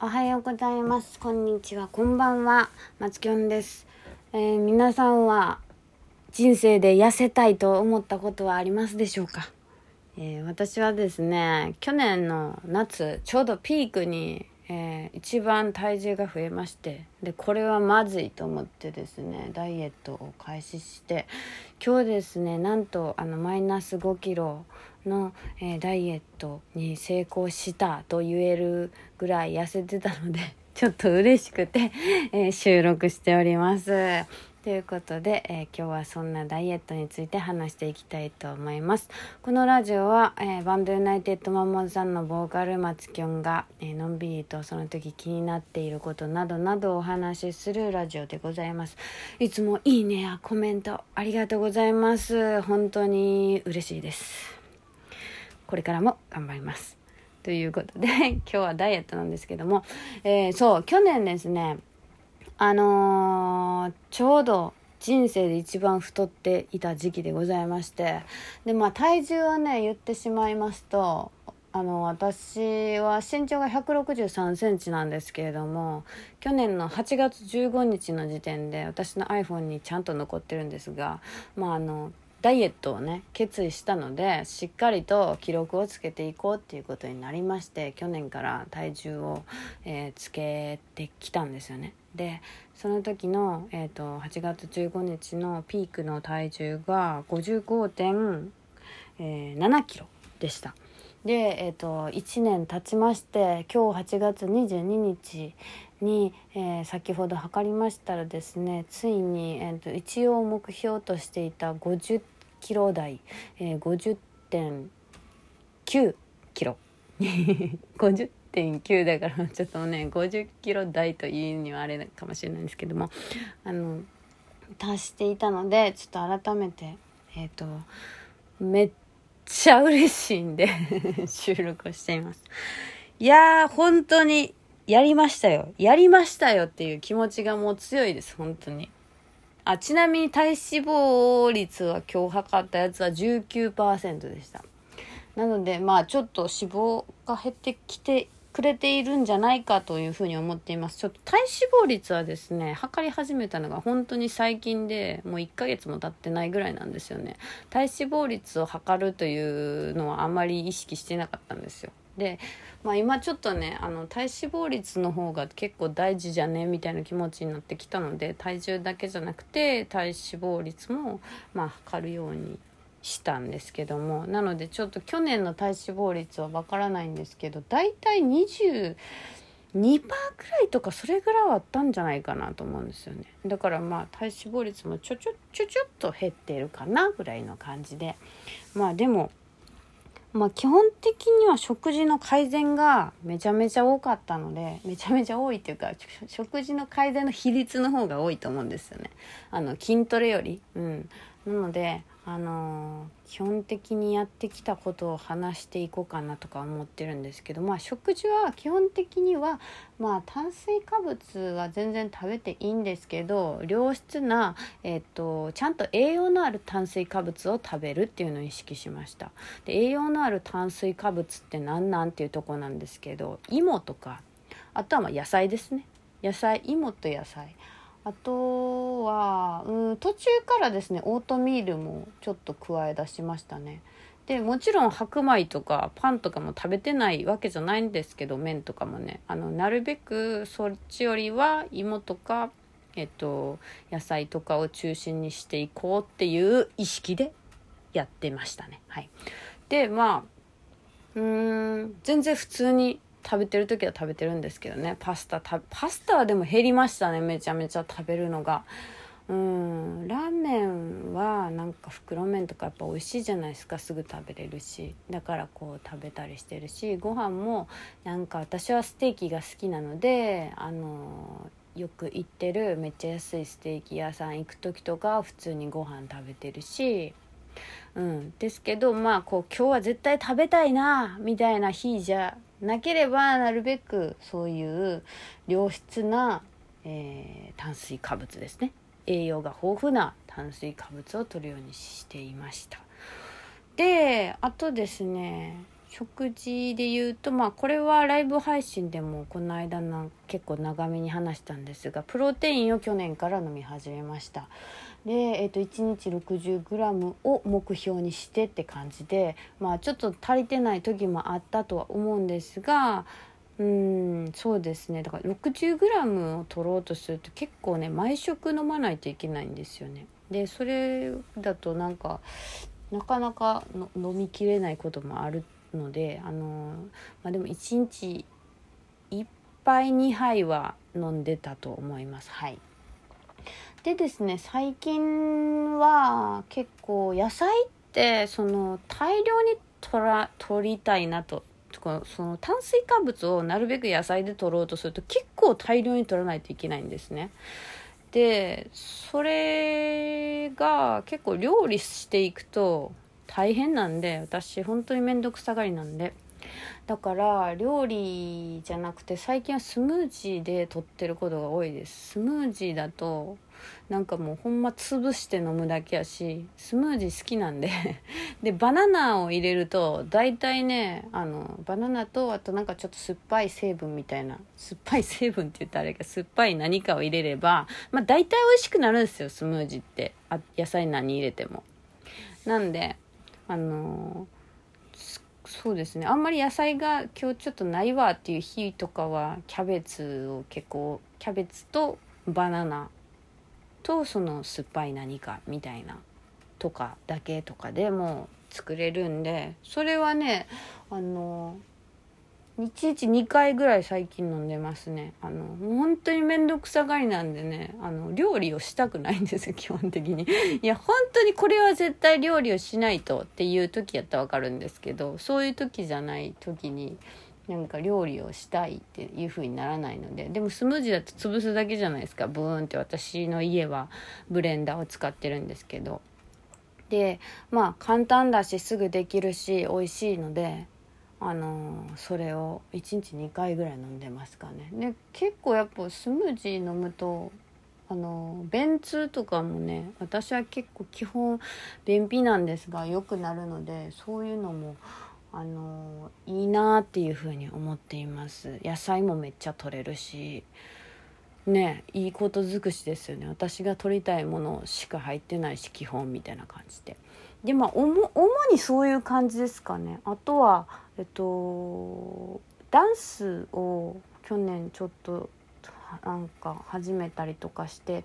おはようございます。こんにちは。こんばんは。松きょんです。えー皆さんは人生で痩せたいと思ったことはありますでしょうか、えー私はですね、去年の夏、ちょうどピークに、えー一番体重が増えまして、で、これはまずいと思ってですね、ダイエットを開始して、今日ですね、なんとあのマイナス5キロの、えーダイエットに成功したと言えるぐらい痩せてたのでちょっと嬉しくて、えー収録しております。ということで、えー今日はそんなダイエットについて話していきたいと思います。このラジオは、えーバンドユナイテッドマンモンさんのボーカル松きょんが、えーのんびりとその時気になっていることなどなどお話しするラジオでございます。いつもいいねやコメントありがとうございます。本当に嬉しいです。これからも頑張ります。ということで 今日はダイエットなんですけども、えそう去年ですねあのちょうど人生で一番太っていた時期でございましてでまあ体重はね言ってしまいますとあの私は身長が1 6 3センチなんですけれども去年の8月15日の時点で私の iPhone にちゃんと残ってるんですがまああのダイエットをね決意したのでしっかりと記録をつけていこうっていうことになりまして去年から体重を、えーつけてきたんですよね。でその時の、えー、と8月15日のピークの体重が55.7キロでした。で、えー、と1年経ちまして今日8月22日に、えー先ほど測りましたらですねついに、えー、と一応目標としていた50キロ台、えー、50.9キロ。50.9だからちょっとね50キロ台というにはあれかもしれないんですけどもあの達していたのでちょっと改めてえっ、とめっちゃ嬉しいんで 収録をしています。いやー本当にやりましたよ。やりましたよっていう気持ちがもう強いです本当に。あちなみに体脂肪率は今日測ったやつは19%でした。なのでまあちょっと脂肪が減ってきてくれているんじゃないかというふうに思っています。ちょっと体脂肪率はですね測り始めたのが本当に最近でもう1ヶ月も経ってないぐらいなんですよね。体脂肪率を測るというのはあまり意識してなかったんですよ。で、まあ、今ちょっとねあの体脂肪率の方が結構大事じゃねみたいな気持ちになってきたので体重だけじゃなくて体脂肪率もまあ測るようにしたんですけどもなのでちょっと去年の体脂肪率はわからないんですけど大体22%くらいとかそれぐらいはあったんじゃないかなと思うんですよね。だからまあ体脂肪率もちょちょちょちょっと減ってるかなぐらいの感じで。まあでもまあ基本的には食事の改善がめちゃめちゃ多かったのでめちゃめちゃ多いっていうか食事の改善の比率の方が多いと思うんですよね。あの筋トレより。うん。なのであの基本的にやってきたことを話していこうかなとか思ってるんですけどまあ食事は基本的にはまあ炭水化物は全然食べていいんですけど良質な、えっとちゃんと栄養のある炭水化物を食べるっていうのを意識しました。で栄養のある炭水化物って何なんっていうとこなんですけど芋とかあとはま野菜ですね。野菜芋と野菜。あとは、うん、途中からですねオートミールもちょっと加え出しましたね。でもちろん白米とかパンとかも食べてないわけじゃないんですけど麺とかもねあのなるべくそっちよりは芋とかえっと野菜とかを中心にしていこうっていう意識でやってましたね。はい。でまあうーん全然普通に食べてる時は食べてるんですけどね。パスタたパスタはでも減りましたね。めちゃめちゃ食べるのが。うん。ラーメンはなんか袋麺とかやっぱ美味しいじゃないですか。すぐ食べれるし。だからこう食べたりしてるし。ご飯もなんか私はステーキが好きなのであのよく行ってるめっちゃ安いステーキ屋さん行く時とか普通にご飯食べてるし。うん、ですけどまあこう今日は絶対食べたいなみたいな日じゃなければなるべくそういう良質な、えー炭水化物ですね。栄養が豊富な炭水化物を摂るようにしていました。であとですね食事で言うとまあこれはライブ配信でもこの間な結構長めに話したんですがプロテインを去年から飲み始めました。で、えー、と1日 60g を目標にしてって感じでまあちょっと足りてない時もあったとは思うんですがうんそうですね。だから 60g を取ろうとすると結構ね毎食飲まないといけないんですよね。でそれだとなんかなかなか飲みきれないこともあるのであの、まあ、でも1日1杯2杯は飲んでたと思います。はい。でですね最近は結構野菜ってその大量に取ら取りたいなと。その炭水化物をなるべく野菜で取ろうとすると結構大量に取らないといけないんですね。でそれが結構料理していくと大変なんで私本当に面倒くさがりなんで。だから料理じゃなくて最近はスムージーで取ってることが多いです。スムージーだとなんかもうほんま潰して飲むだけやしスムージー好きなんで。でバナナを入れると大体ねあのバナナとあとなんかちょっと酸っぱい成分みたいな。酸っぱい成分って言ったらあれか酸っぱい何かを入れればまあ大体美味しくなるんですよスムージーって。あ野菜何入れても。なんであのそうですね。あんまり野菜が今日ちょっとないわっていう日とかはキャベツを結構キャベツとバナナとその酸っぱい何かみたいなとかだけとかでも作れるんでそれはねあの1日2回ぐらい最近飲んでますね。あの本当に面倒くさがりなんでねあの料理をしたくないんですよ 基本的に。いや本当にこれは絶対料理をしないとっていう時やったら分かるんですけどそういう時じゃない時になんか料理をしたいっていう風にならないのででもスムージーだと潰すだけじゃないですか。ブーンって私の家はブレンダーを使ってるんですけど。でまあ簡単だしすぐできるし美味しいのであのそれを1日2回ぐらい飲んでますかね。で結構やっぱスムージー飲むとあの便通とかもね私は結構基本便秘なんですが良くなるのでそういうのもあのいいなっていうふうに思っています。野菜もめっちゃ取れるしねいいこと尽くしですよね。私が取りたいものしか入ってないし基本みたいな感じで。でまあ主にそういう感じですかね。あとはえっとダンスを去年ちょっとなんか始めたりとかして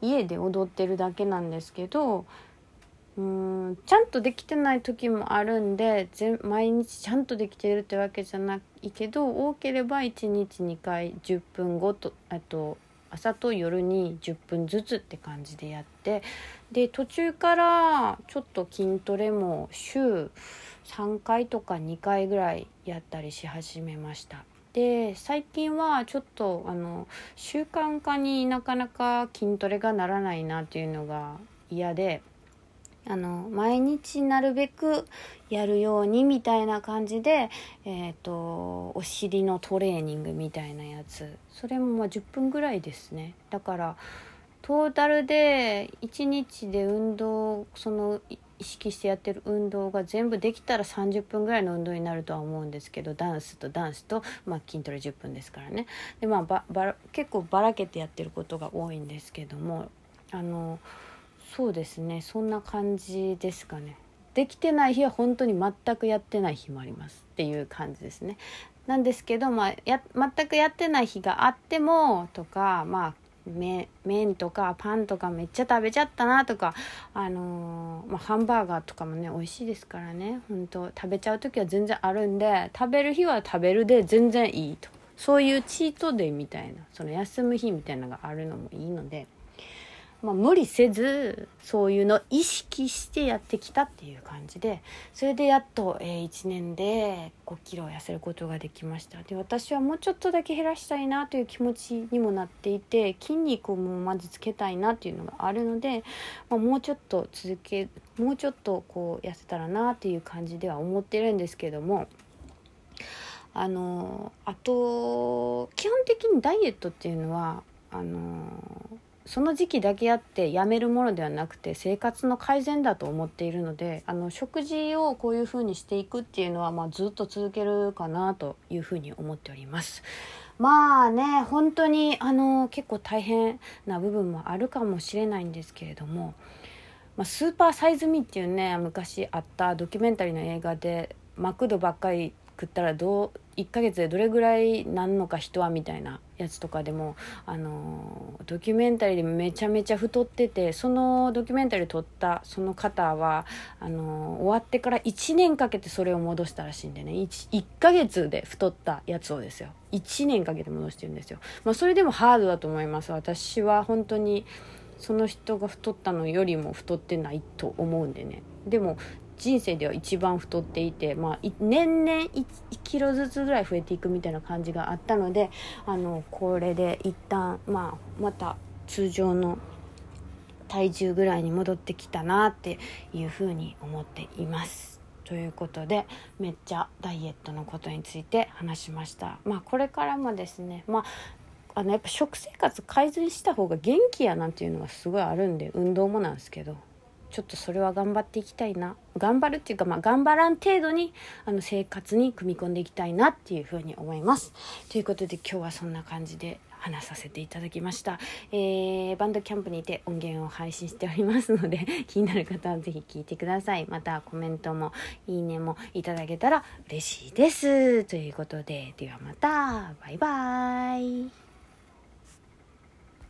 家で踊ってるだけなんですけどうんちゃんとできてない時もあるんで毎日ちゃんとできてるってわけじゃないけど多ければ1日2回10分ごとあと朝と夜に10分ずつって感じでやってで途中からちょっと筋トレも週3回とか2回ぐらいやったりし始めました。で最近はちょっとあの習慣化になかなか筋トレがならないなっていうのが嫌であの毎日なるべくやるようにみたいな感じで、えーと、お尻のトレーニングみたいなやつそれもま10分ぐらいですねだからトータルで1日で運動その意識してやってる運動が全部できたら30分ぐらいの運動になるとは思うんですけどダンスとダンスと、まあ、筋トレ10分ですからね。で、まあ、ばば結構ばらけてやってることが多いんですけどもあのそうですね。そんな感じですかね。できてない日は本当に全くやってない日もありますっていう感じですね。なんですけど、まあ、や全くやってない日があってもとかまあ麺とかパンとかめっちゃ食べちゃったなとか、あのー、まあ、ハンバーガーとかもね美味しいですからね本当食べちゃう時は全然あるんで食べる日は食べるで全然いいとそういうチートデイみたいなその休む日みたいなのがあるのもいいので。まあ、無理せずそういうの意識してやってきたっていう感じでそれでやっと、えー、1年で5キロ痩せることができましたで私はもうちょっとだけ減らしたいなという気持ちにもなっていて筋肉をもまずつけたいなっていうのがあるので、まあ、もうちょっと続けもうちょっとこう痩せたらなっていう感じでは思ってるんですけども。あのあと基本的にダイエットっていうのはあのその時期だけあってやめるものではなくて生活の改善だと思っているのであの食事をこういうふうにしていくっていうのは、まあ、ずっと続けるかなというふうに思っております。まあね本当にあの結構大変な部分もあるかもしれないんですけれども、まあ、スーパーサイズミっていうね昔あったドキュメンタリーの映画でマクドばっかり食ったらどう1ヶ月でどれぐらいなんのか人はみたいなやつとかでもあのドキュメンタリーでめちゃめちゃ太っててそのドキュメンタリー撮ったその方はあの終わってから1年かけてそれを戻したらしいんでね。1, 1ヶ月で太ったやつをですよ。1年かけて戻してるんですよ、まあ、それでもハードだと思います。私は本当にその人が太ったのよりも太ってないと思うんでね。でも人生では一番太っていて、まあ、年々 1, 1キロずつぐらい増えていくみたいな感じがあったのであのこれで一旦、まあ、また通常の体重ぐらいに戻ってきたなっていうふうに思っています。ということでめっちゃダイエットのことについて話しました。まあこれからもですね、まああのやっぱ食生活改善した方が元気やなんていうのはすごいあるんで運動もなんですけどちょっとそれは頑張っていきたいな。頑張るっていうか、まあ、頑張らん程度にあの生活に組み込んでいきたいなっていうふうに思います。ということで今日はそんな感じで話させていただきました、えー、バンドキャンプにて音源を配信しておりますので 気になる方は是非聴いてください。またコメントもいいねもいただけたら嬉しいです。ということでではまた。バイバーイ。